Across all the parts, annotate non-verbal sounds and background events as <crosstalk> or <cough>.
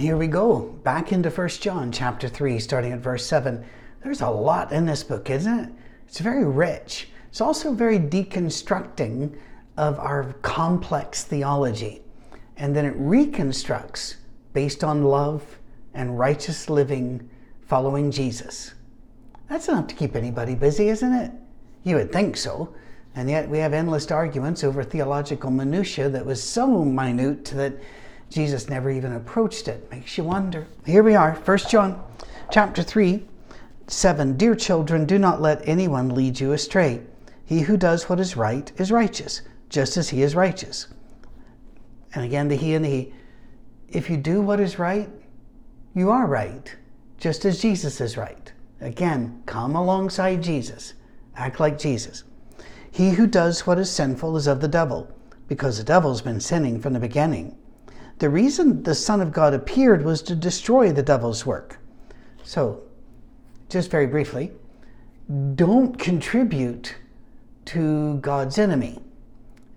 Here we go. Back into 1 John chapter 3, starting at verse 7. There's a lot in this book, isn't it? It's very rich. It's also very deconstructing of our complex theology. And then it reconstructs based on love and righteous living following Jesus. That's enough to keep anybody busy, isn't it? You would think so. And yet we have endless arguments over theological minutiae that was so minute that Jesus never even approached it. Makes you wonder. Here we are, 1 John chapter 3, 7. Dear children, do not let anyone lead you astray. He who does what is right is righteous, just as he is righteous. And again, the he and the he. If you do what is right, you are right, just as Jesus is right. Again, come alongside Jesus. Act like Jesus. He who does what is sinful is of the devil, because the devil's been sinning from the beginning. The reason the Son of God appeared was to destroy the devil's work. So, just very briefly, don't contribute to God's enemy.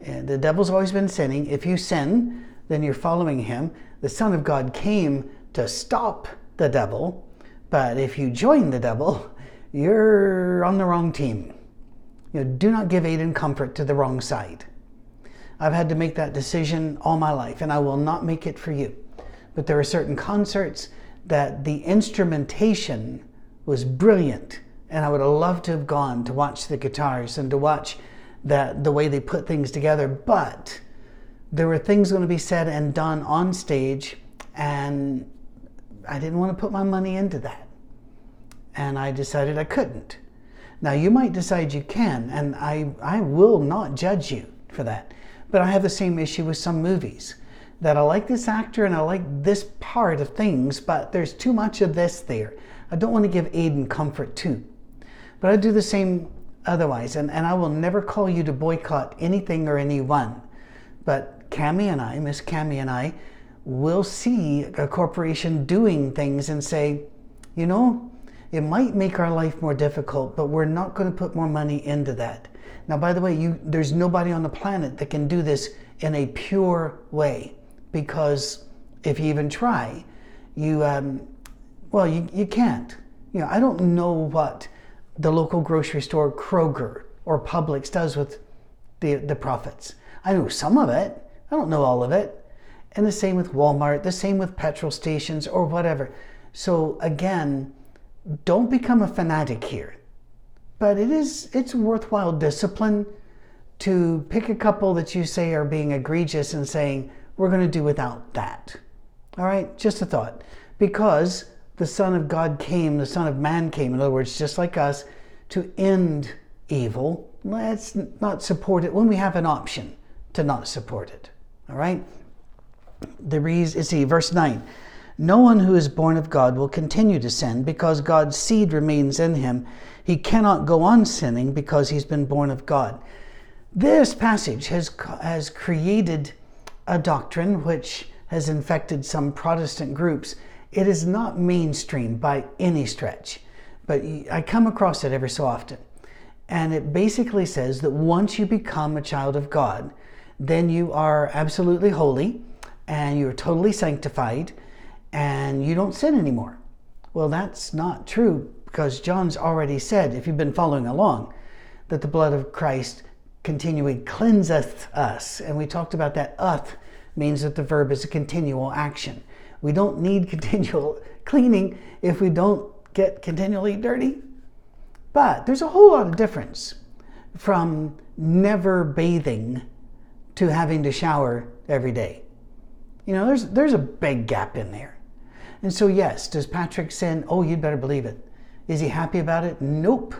And the devil's always been sinning. If you sin, then you're following him. The Son of God came to stop the devil, but if you join the devil, you're on the wrong team. You know, do not give aid and comfort to the wrong side. I've had to make that decision all my life, and I will not make it for you. But there are certain concerts that the instrumentation was brilliant, and I would have loved to have gone to watch the guitars and to watch that the way they put things together. But there were things going to be said and done on stage, and I didn't want to put my money into that. And I decided I couldn't. Now, you might decide you can, and I, I will not judge you for that. But I have the same issue with some movies that I like this actor and I like this part of things, but there's too much of this there. I don't want to give aid and comfort too. But I do the same otherwise, and, and I will never call you to boycott anything or anyone. But Cami and I, Miss Cami and I, will see a corporation doing things and say, you know, it might make our life more difficult, but we're not going to put more money into that. Now, by the way, you, there's nobody on the planet that can do this in a pure way because if you even try, you, um, well, you, you can't. You know, I don't know what the local grocery store Kroger or Publix does with the, the profits. I know some of it, I don't know all of it. And the same with Walmart, the same with petrol stations or whatever. So, again, don't become a fanatic here but it is it's worthwhile discipline to pick a couple that you say are being egregious and saying we're going to do without that. All right just a thought. Because the son of god came the son of man came in other words just like us to end evil let's not support it when we have an option to not support it. All right? The reason see verse 9 no one who is born of god will continue to sin because god's seed remains in him he cannot go on sinning because he's been born of God. This passage has, has created a doctrine which has infected some Protestant groups. It is not mainstream by any stretch, but I come across it every so often. And it basically says that once you become a child of God, then you are absolutely holy and you're totally sanctified and you don't sin anymore. Well, that's not true because John's already said, if you've been following along, that the blood of Christ continually cleanseth us. And we talked about that uth means that the verb is a continual action. We don't need <laughs> continual cleaning if we don't get continually dirty. But there's a whole lot of difference from never bathing to having to shower every day. You know, there's there's a big gap in there. And so yes, does Patrick sin? Oh, you'd better believe it. Is he happy about it? Nope.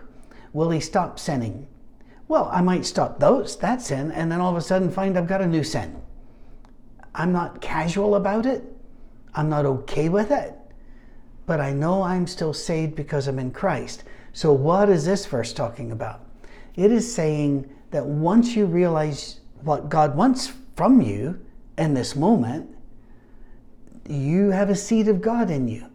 Will he stop sinning? Well, I might stop those, that sin, and then all of a sudden find I've got a new sin. I'm not casual about it. I'm not okay with it. But I know I'm still saved because I'm in Christ. So, what is this verse talking about? It is saying that once you realize what God wants from you in this moment, you have a seed of God in you.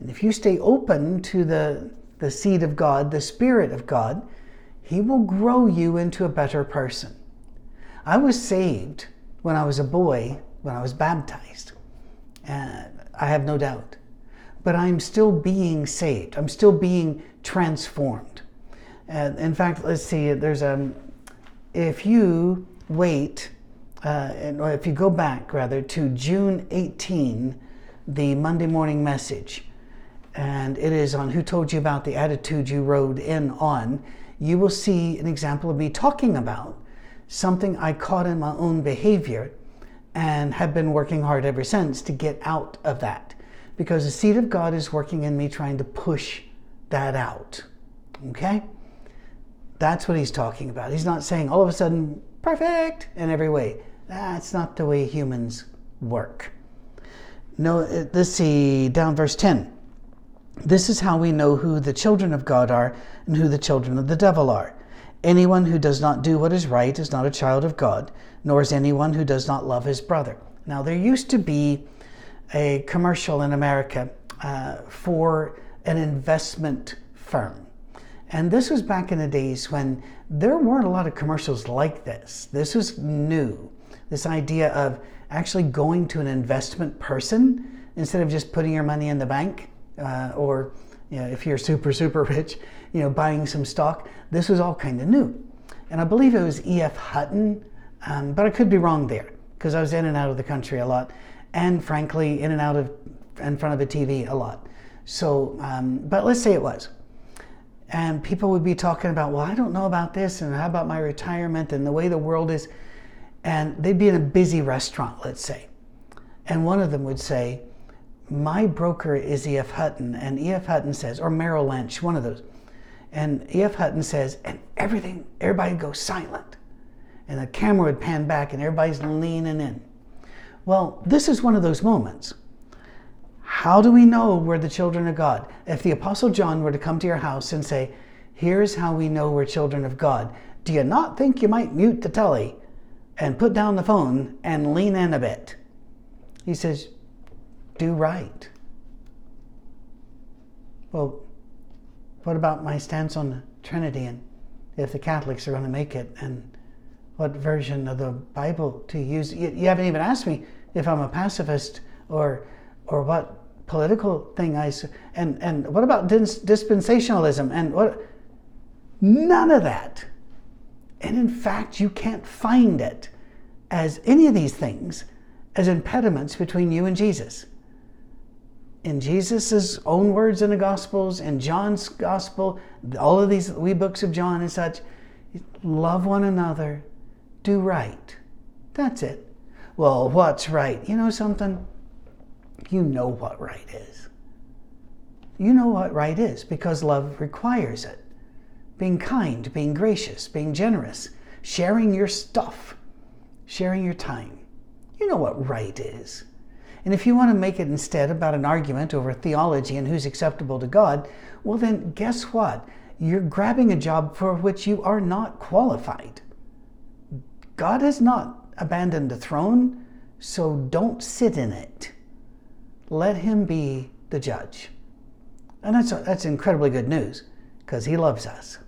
And if you stay open to the, the seed of God, the Spirit of God, He will grow you into a better person. I was saved when I was a boy, when I was baptized. And I have no doubt. But I'm still being saved. I'm still being transformed. And in fact, let's see, there's a, if you wait, uh, or if you go back rather to June 18, the Monday morning message, and it is on Who Told You About the Attitude You Rode In On, you will see an example of me talking about something I caught in my own behavior and have been working hard ever since to get out of that. Because the seed of God is working in me trying to push that out. Okay? That's what he's talking about. He's not saying all of a sudden, perfect in every way. That's not the way humans work. No, uh, let's see, down verse 10. This is how we know who the children of God are and who the children of the devil are. Anyone who does not do what is right is not a child of God, nor is anyone who does not love his brother. Now, there used to be a commercial in America uh, for an investment firm. And this was back in the days when there weren't a lot of commercials like this. This was new. This idea of actually going to an investment person instead of just putting your money in the bank uh, or you know, if you're super, super rich, you know, buying some stock. This was all kind of new. And I believe it was E.F. Hutton, um, but I could be wrong there because I was in and out of the country a lot and frankly, in and out of in front of a TV a lot. So, um, but let's say it was. And people would be talking about, well, I don't know about this, and how about my retirement and the way the world is. And they'd be in a busy restaurant, let's say. And one of them would say, My broker is E.F. Hutton. And E.F. Hutton says, or Merrill Lynch, one of those. And E.F. Hutton says, and everything, everybody goes silent. And the camera would pan back and everybody's leaning in. Well, this is one of those moments. How do we know we're the children of God? If the Apostle John were to come to your house and say, Here's how we know we're children of God, do you not think you might mute the telly and put down the phone and lean in a bit? He says, Do right. Well, what about my stance on the Trinity and if the Catholics are going to make it and what version of the Bible to use? You, you haven't even asked me if I'm a pacifist or or what political thing I and and what about dispensationalism and what? None of that. And in fact, you can't find it as any of these things as impediments between you and Jesus in Jesus' own words in the Gospels, in John's Gospel, all of these wee books of John and such, love one another, do right. That's it. Well, what's right? You know something? You know what right is. You know what right is because love requires it. Being kind, being gracious, being generous, sharing your stuff, sharing your time. You know what right is. And if you want to make it instead about an argument over theology and who's acceptable to God, well, then guess what? You're grabbing a job for which you are not qualified. God has not abandoned the throne, so don't sit in it. Let Him be the judge. And that's, that's incredibly good news because He loves us.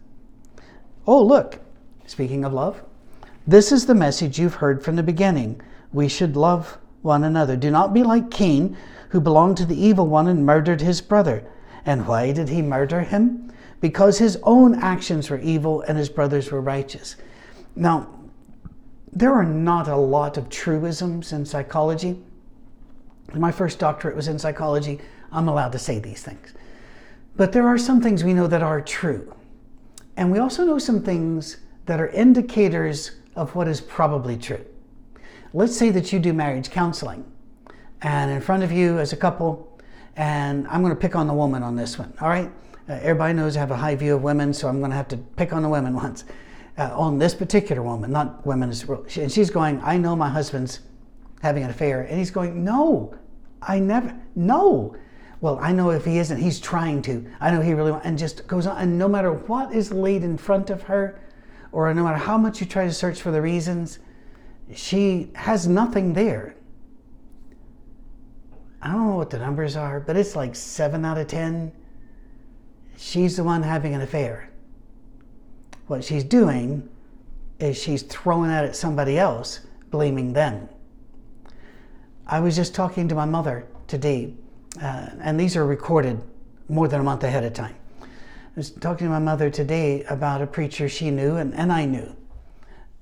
Oh, look, speaking of love, this is the message you've heard from the beginning. We should love one another. Do not be like Cain, who belonged to the evil one and murdered his brother. And why did he murder him? Because his own actions were evil and his brothers were righteous. Now, there are not a lot of truisms in psychology. My first doctorate was in psychology. I'm allowed to say these things. But there are some things we know that are true. And we also know some things that are indicators of what is probably true. Let's say that you do marriage counseling, and in front of you as a couple, and I'm going to pick on the woman on this one, all right? Uh, everybody knows I have a high view of women, so I'm going to have to pick on the women <laughs> once. Uh, on this particular woman, not women, and she's going, I know my husband's having an affair. And he's going, No, I never, no. Well, I know if he isn't, he's trying to. I know he really wants, and just goes on. And no matter what is laid in front of her, or no matter how much you try to search for the reasons, she has nothing there. I don't know what the numbers are, but it's like seven out of 10. She's the one having an affair. What she's doing is she's throwing that at somebody else, blaming them. I was just talking to my mother today, uh, and these are recorded more than a month ahead of time. I was talking to my mother today about a preacher she knew and, and I knew.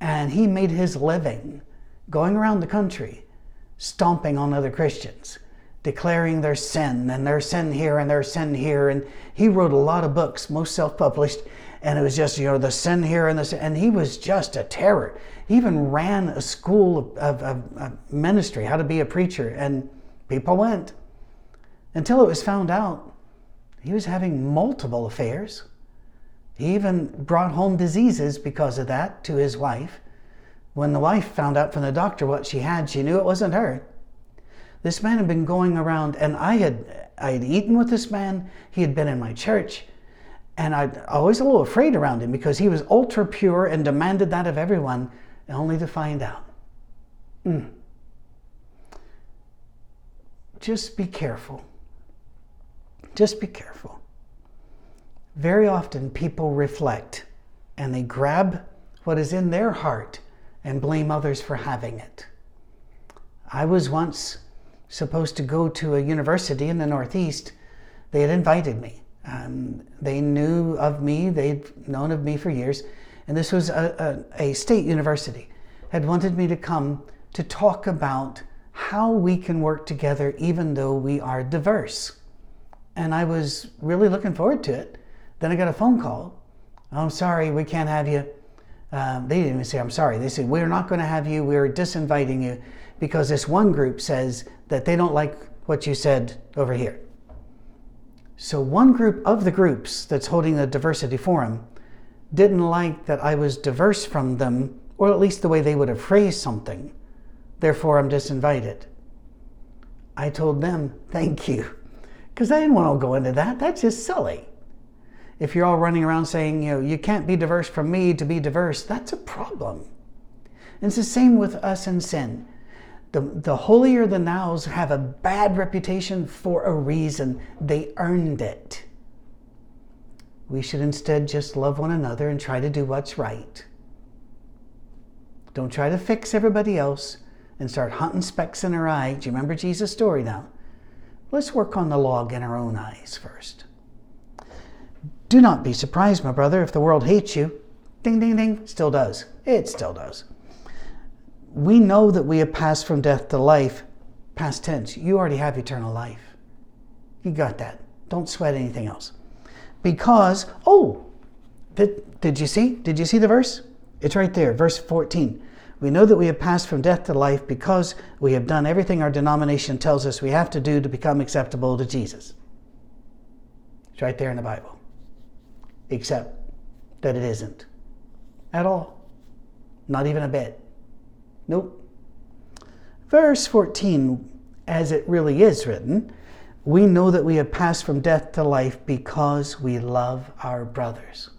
And he made his living going around the country stomping on other Christians, declaring their sin and their sin here and their sin here. And he wrote a lot of books, most self published, and it was just, you know, the sin here and the sin. And he was just a terror. He even ran a school of, of, of ministry, how to be a preacher, and people went until it was found out he was having multiple affairs. He even brought home diseases because of that to his wife. When the wife found out from the doctor what she had, she knew it wasn't her. This man had been going around, and I had I had eaten with this man. He had been in my church, and I was always a little afraid around him because he was ultra pure and demanded that of everyone only to find out. Mm. Just be careful. Just be careful. Very often people reflect and they grab what is in their heart and blame others for having it. I was once supposed to go to a university in the Northeast. They had invited me. Um, they knew of me, they'd known of me for years, and this was a, a, a state university, had wanted me to come to talk about how we can work together even though we are diverse. And I was really looking forward to it. Then I got a phone call. I'm sorry, we can't have you. Um, they didn't even say, I'm sorry. They said, We're not going to have you. We're disinviting you because this one group says that they don't like what you said over here. So, one group of the groups that's holding the diversity forum didn't like that I was diverse from them, or at least the way they would have phrased something. Therefore, I'm disinvited. I told them, thank you, because I didn't want to go into that. That's just silly. If you're all running around saying, you know, you can't be diverse from me to be diverse, that's a problem. And it's the same with us in sin. The, the holier than thous have a bad reputation for a reason. They earned it. We should instead just love one another and try to do what's right. Don't try to fix everybody else and start hunting specks in our eye. Do you remember Jesus' story now? Let's work on the log in our own eyes first. Do not be surprised, my brother, if the world hates you. Ding, ding, ding. Still does. It still does. We know that we have passed from death to life. Past tense. You already have eternal life. You got that. Don't sweat anything else. Because, oh, did, did you see? Did you see the verse? It's right there, verse 14. We know that we have passed from death to life because we have done everything our denomination tells us we have to do to become acceptable to Jesus. It's right there in the Bible. Except that it isn't. At all. Not even a bit. Nope. Verse 14, as it really is written, we know that we have passed from death to life because we love our brothers.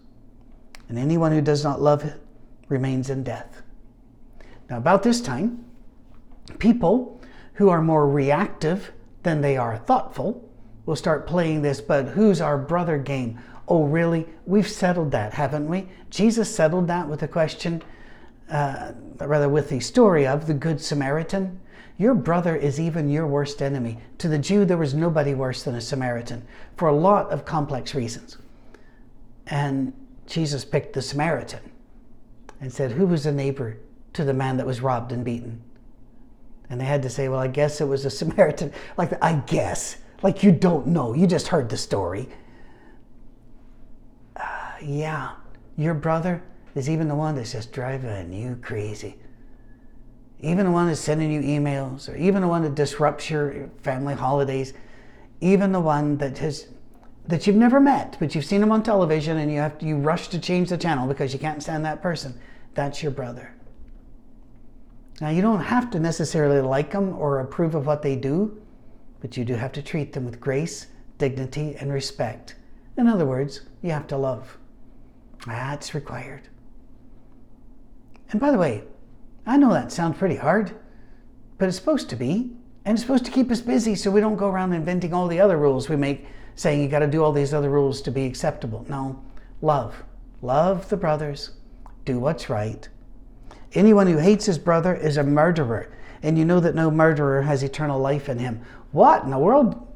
And anyone who does not love remains in death. Now, about this time, people who are more reactive than they are thoughtful will start playing this, but who's our brother game? Oh, really? We've settled that, haven't we? Jesus settled that with the question, uh, rather, with the story of the Good Samaritan. Your brother is even your worst enemy. To the Jew, there was nobody worse than a Samaritan for a lot of complex reasons. And Jesus picked the Samaritan and said, Who was a neighbor to the man that was robbed and beaten. And they had to say, well, I guess it was a Samaritan. <laughs> Like, I guess. Like, you don't know. You just heard the story. Uh, yeah, your brother is even the one that's just driving you crazy. Even the one that's sending you emails, or even the one that disrupts your family holidays, even the one that has that you've never met, but you've seen him on television and you have to, you rush to change the channel because you can't stand that person. That's your brother. Now, you don't have to necessarily like them or approve of what they do, but you do have to treat them with grace, dignity, and respect. In other words, you have to love. That's required. And by the way, I know that sounds pretty hard, but it's supposed to be. And it's supposed to keep us busy so we don't go around inventing all the other rules we make, saying you got to do all these other rules to be acceptable. No, love. Love the brothers. Do what's right. Anyone who hates his brother is a murderer, and you know that no murderer has eternal life in him. What in the world?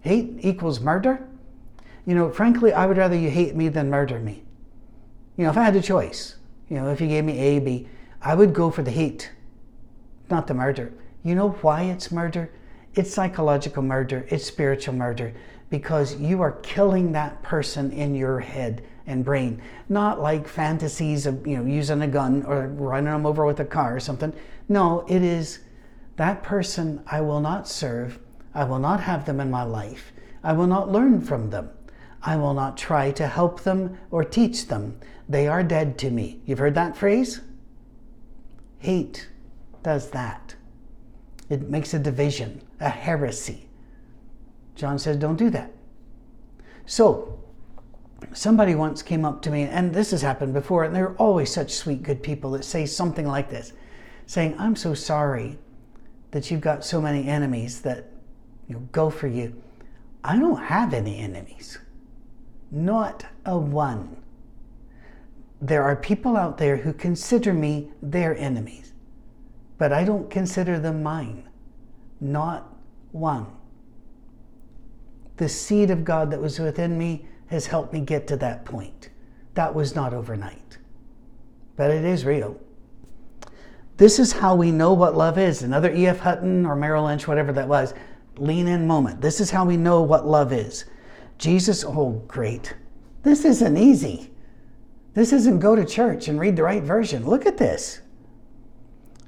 Hate equals murder? You know, frankly, I would rather you hate me than murder me. You know, if I had a choice, you know, if you gave me A, B, I would go for the hate, not the murder. You know why it's murder? It's psychological murder, it's spiritual murder, because you are killing that person in your head and brain. Not like fantasies of, you know, using a gun or running them over with a car or something. No, it is that person I will not serve. I will not have them in my life. I will not learn from them. I will not try to help them or teach them. They are dead to me. You've heard that phrase? Hate does that. It makes a division, a heresy. John says, don't do that. So, somebody once came up to me, and this has happened before, and they're always such sweet, good people that say something like this saying, I'm so sorry that you've got so many enemies that you know, go for you. I don't have any enemies, not a one. There are people out there who consider me their enemies, but I don't consider them mine, not one. The seed of God that was within me has helped me get to that point. That was not overnight, but it is real. This is how we know what love is. Another E.F. Hutton or Merrill Lynch, whatever that was, lean in moment. This is how we know what love is. Jesus, oh, great. This isn't easy. This isn't go to church and read the right version. Look at this.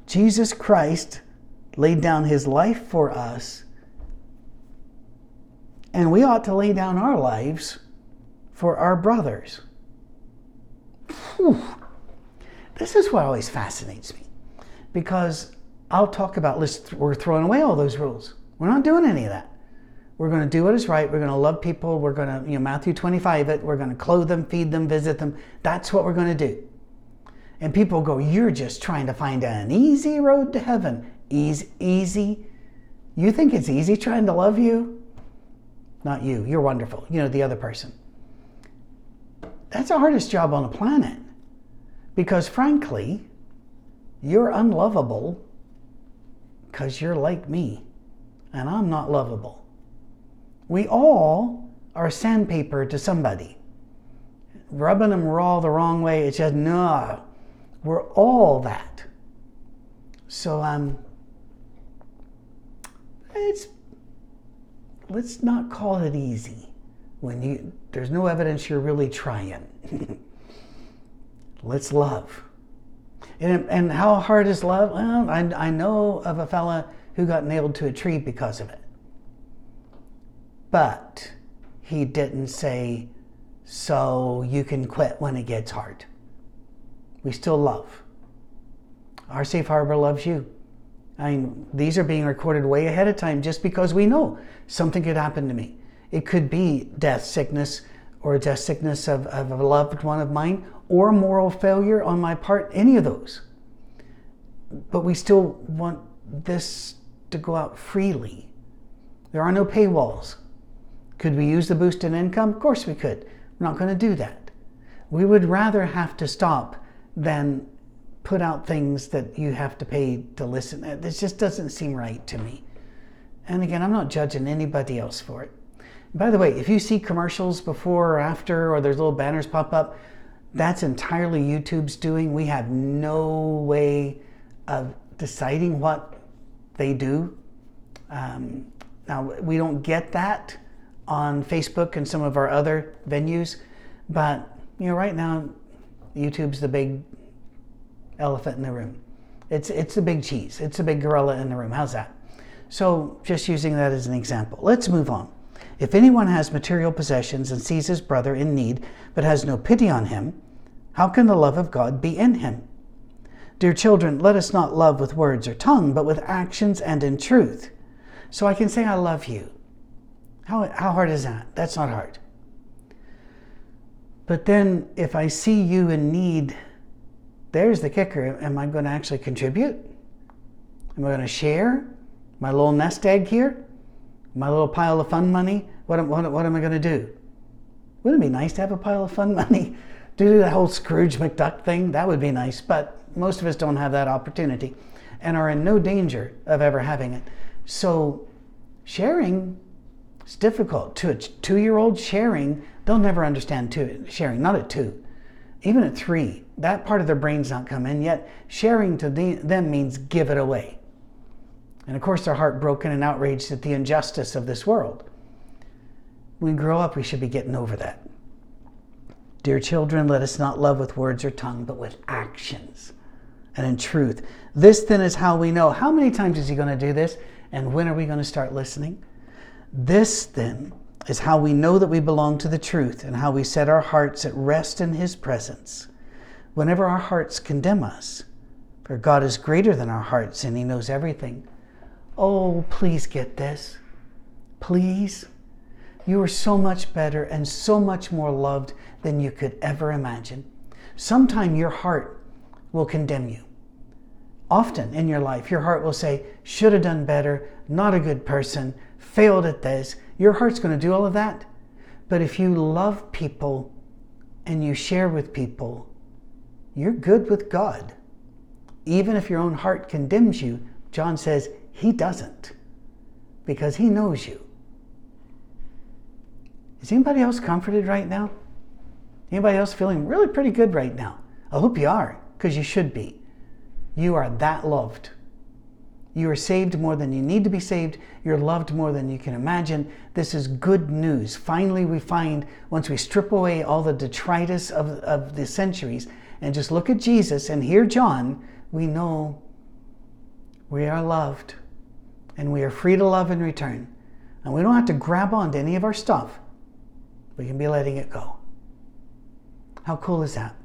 Jesus Christ laid down his life for us, and we ought to lay down our lives for our brothers. Whew. This is what always fascinates me because I'll talk about, let's, we're throwing away all those rules. We're not doing any of that. We're going to do what is right. We're going to love people. We're going to, you know, Matthew 25 it. We're going to clothe them, feed them, visit them. That's what we're going to do. And people go, You're just trying to find an easy road to heaven. Easy, easy. You think it's easy trying to love you? Not you. You're wonderful. You know, the other person. That's the hardest job on the planet. Because frankly, you're unlovable because you're like me, and I'm not lovable. We all are sandpaper to somebody. Rubbing them raw the wrong way, it's just, no, we're all that. So, um, it's, let's not call it easy when you, there's no evidence you're really trying. <laughs> let's love. And, and how hard is love? Well, I, I know of a fella who got nailed to a tree because of it. But he didn't say, so you can quit when it gets hard. We still love. Our safe harbor loves you. I mean, these are being recorded way ahead of time just because we know something could happen to me. It could be death, sickness, or death, sickness of, of a loved one of mine, or moral failure on my part, any of those. But we still want this to go out freely. There are no paywalls. Could we use the boost in income? Of course we could. We're not going to do that. We would rather have to stop than put out things that you have to pay to listen. This just doesn't seem right to me. And again, I'm not judging anybody else for it. By the way, if you see commercials before or after, or there's little banners pop up, that's entirely YouTube's doing. We have no way of deciding what they do. Um, now, we don't get that on Facebook and some of our other venues, but you know, right now, YouTube's the big elephant in the room. It's it's a big cheese. It's a big gorilla in the room. How's that? So, just using that as an example. Let's move on. If anyone has material possessions and sees his brother in need, but has no pity on him, how can the love of God be in him? Dear children, let us not love with words or tongue, but with actions and in truth. So I can say, I love you. How, how hard is that? That's not hard. But then if I see you in need, there's the kicker. Am I going to actually contribute? Am I going to share my little nest egg here? My little pile of fun money? What, what, what am I going to do? Wouldn't it be nice to have a pile of fun <laughs> money? Do the whole Scrooge McDuck thing? That would be nice, but most of us don't have that opportunity and are in no danger of ever having it. So sharing is difficult. To a two year old sharing, they'll never understand two, sharing, not at two. Even at three, that part of their brain's not come in yet. Sharing to the, them means give it away. And of course, they're heartbroken and outraged at the injustice of this world. When we grow up, we should be getting over that. Dear children, let us not love with words or tongue, but with actions and in truth. This then is how we know. How many times is he going to do this? And when are we going to start listening? This then is how we know that we belong to the truth and how we set our hearts at rest in his presence. Whenever our hearts condemn us, for God is greater than our hearts and he knows everything. Oh, please get this. Please. You are so much better and so much more loved than you could ever imagine. Sometime your heart will condemn you. Often in your life, your heart will say, should have done better, not a good person, failed at this. Your heart's going to do all of that. But if you love people and you share with people, you're good with God. Even if your own heart condemns you, John says he doesn't because he knows you. Is anybody else comforted right now? Anybody else feeling really pretty good right now? I hope you are because you should be. You are that loved. You are saved more than you need to be saved. You're loved more than you can imagine. This is good news. Finally, we find once we strip away all the detritus of, of the centuries and just look at Jesus and hear John, we know we are loved and we are free to love in return. And we don't have to grab on to any of our stuff. We can be letting it go. How cool is that?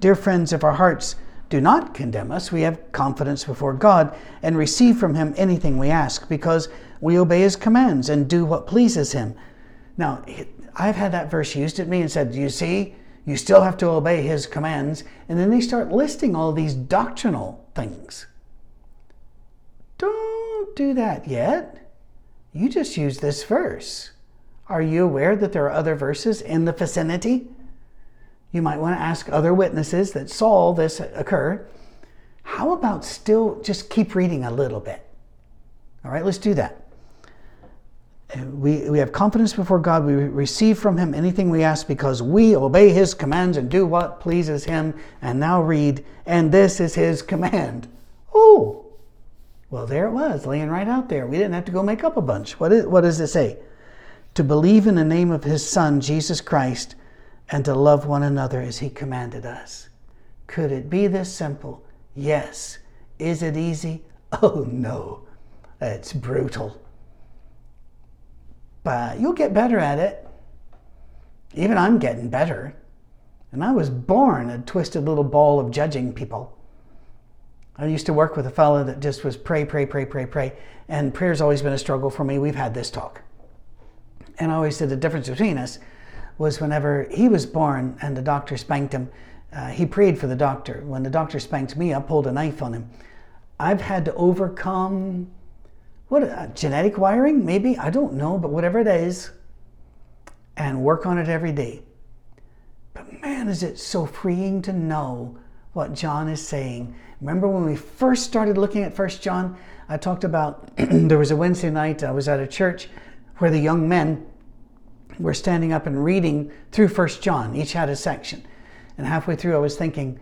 Dear friends, if our hearts do not condemn us, we have confidence before God and receive from Him anything we ask because we obey His commands and do what pleases Him. Now, I've had that verse used at me and said, You see, you still have to obey His commands. And then they start listing all these doctrinal things. Do that yet. You just use this verse. Are you aware that there are other verses in the vicinity? You might want to ask other witnesses that saw this occur. How about still just keep reading a little bit? All right, let's do that. We, we have confidence before God. We receive from Him anything we ask because we obey His commands and do what pleases Him. And now read, and this is His command. Oh, well, there it was, laying right out there. We didn't have to go make up a bunch. What, is, what does it say? To believe in the name of His Son, Jesus Christ and to love one another as He commanded us. Could it be this simple? Yes. Is it easy? <laughs> Oh no, it's brutal. But you'll get better at it. Even I'm getting better. And I was born a twisted little ball of judging people. I used to work with a fellow that just was pray, pray, pray, pray, pray. And prayer's always been a struggle for me. We've had this talk. And I always said the difference between us was whenever he was born and the doctor spanked him, uh, he prayed for the doctor. When the doctor spanked me, I pulled a knife on him. I've had to overcome what uh, genetic wiring, maybe I don't know, but whatever it is, and work on it every day. But man, is it so freeing to know what John is saying. Remember when we first started looking at First John, I talked about <clears throat> there was a Wednesday night I was at a church where the young men we're standing up and reading through First John. Each had a section. And halfway through, I was thinking,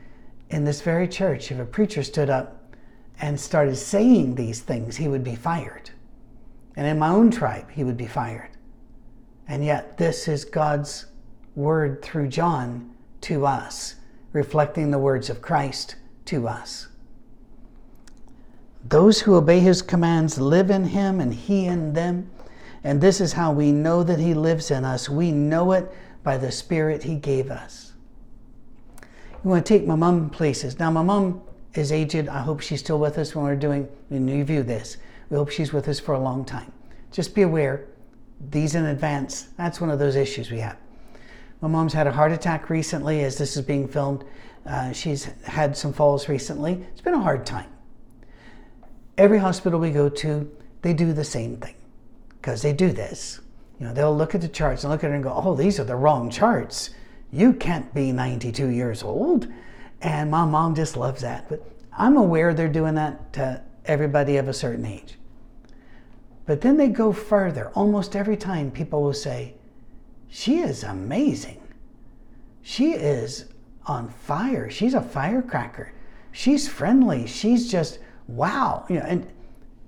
in this very church, if a preacher stood up and started saying these things, he would be fired. And in my own tribe, he would be fired. And yet, this is God's word through John to us, reflecting the words of Christ to us. Those who obey his commands live in him and he in them. And this is how we know that He lives in us. We know it by the Spirit He gave us. You want to take my mom places. Now, my mom is aged. I hope she's still with us when we're doing when you view this. We hope she's with us for a long time. Just be aware, these in advance, that's one of those issues we have. My mom's had a heart attack recently as this is being filmed. Uh, she's had some falls recently. It's been a hard time. Every hospital we go to, they do the same thing because they do this. You know, they'll look at the charts and look at it and go, oh, these are the wrong charts. You can't be 92 years old. And my mom just loves that. But I'm aware they're doing that to everybody of a certain age. But then they go further. Almost every time people will say, She is amazing. She is on fire. She's a firecracker. She's friendly. She's just wow. You know, and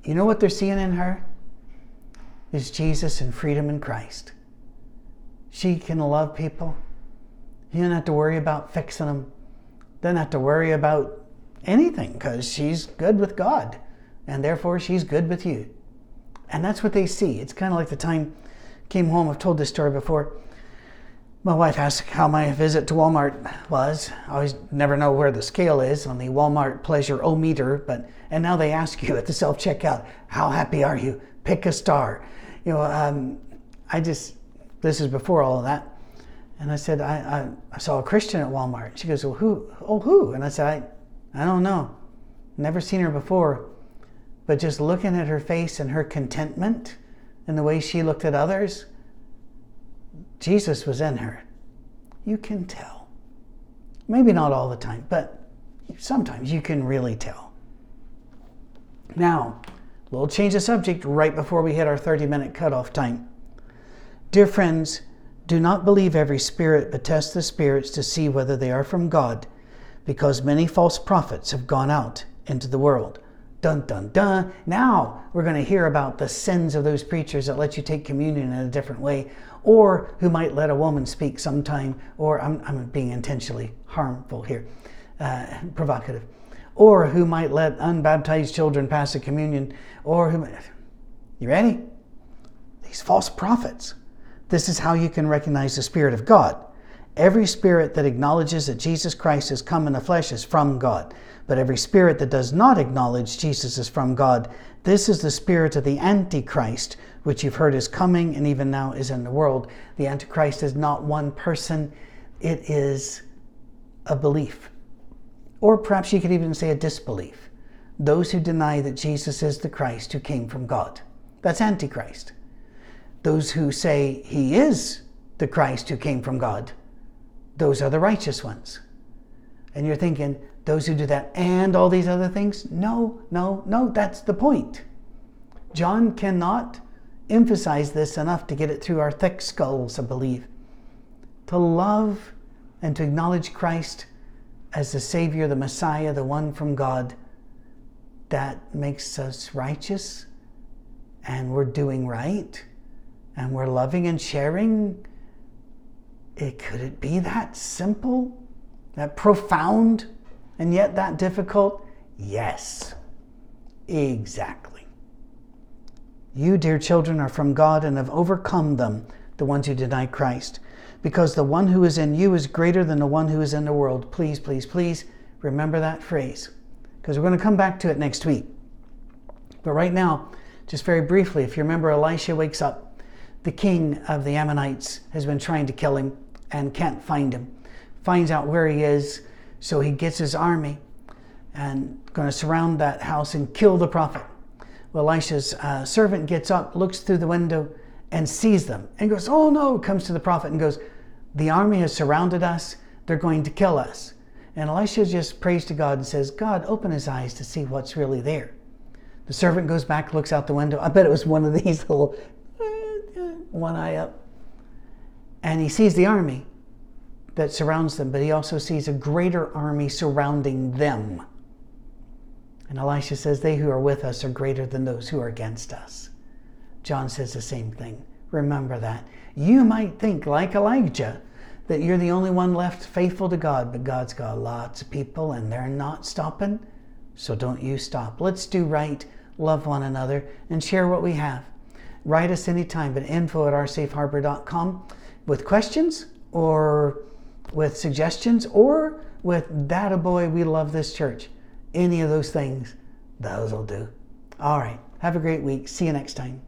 you know what they're seeing in her? Is Jesus and freedom in Christ. She can love people. You don't have to worry about fixing them. Don't have to worry about anything because she's good with God and therefore she's good with you. And that's what they see. It's kind of like the time came home. I've told this story before. My wife asked how my visit to Walmart was. I always never know where the scale is on the Walmart pleasure o meter, but and now they ask you at the self checkout, how happy are you? Pick a star. You know, um, I just this is before all of that, and I said I, I, I saw a Christian at Walmart. She goes, well, who? Oh, who? And I said I I don't know, never seen her before, but just looking at her face and her contentment and the way she looked at others Jesus was in her. You can tell. Maybe not all the time, but sometimes you can really tell. Now, we'll change the subject right before we hit our 30 minute cutoff time. Dear friends, do not believe every spirit, but test the spirits to see whether they are from God, because many false prophets have gone out into the world. Dun dun dun. Now we're going to hear about the sins of those preachers that let you take communion in a different way, or who might let a woman speak sometime, or I'm, I'm being intentionally harmful here, uh, provocative, or who might let unbaptized children pass a communion, or who. You ready? These false prophets. This is how you can recognize the Spirit of God. Every spirit that acknowledges that Jesus Christ has come in the flesh is from God. But every spirit that does not acknowledge Jesus is from God, this is the spirit of the Antichrist, which you've heard is coming and even now is in the world. The Antichrist is not one person, it is a belief. Or perhaps you could even say a disbelief. Those who deny that Jesus is the Christ who came from God. That's Antichrist. Those who say he is the Christ who came from God, those are the righteous ones. And you're thinking, those who do that and all these other things? No, no, no, that's the point. John cannot emphasize this enough to get it through our thick skulls, I believe. To love and to acknowledge Christ as the Savior, the Messiah, the one from God, that makes us righteous and we're doing right and we're loving and sharing. It, could it be that simple, that profound, and yet that difficult? Yes, exactly. You, dear children, are from God and have overcome them, the ones who deny Christ, because the one who is in you is greater than the one who is in the world. Please, please, please remember that phrase, because we're going to come back to it next week. But right now, just very briefly, if you remember, Elisha wakes up. The king of the Ammonites has been trying to kill him and can't find him. Finds out where he is, so he gets his army and going to surround that house and kill the prophet. Well, Elisha's uh, servant gets up, looks through the window, and sees them and goes, Oh no, comes to the prophet and goes, The army has surrounded us. They're going to kill us. And Elisha just prays to God and says, God, open his eyes to see what's really there. The servant goes back, looks out the window. I bet it was one of these little, <laughs> one eye up. And he sees the army that surrounds them, but he also sees a greater army surrounding them. And Elisha says, They who are with us are greater than those who are against us. John says the same thing. Remember that. You might think, like Elijah, that you're the only one left faithful to God, but God's got lots of people and they're not stopping. So don't you stop. Let's do right, love one another, and share what we have. Write us anytime at info at oursafeharbor.com with questions or with suggestions or with that a boy we love this church any of those things, those will do. All right. Have a great week. See you next time.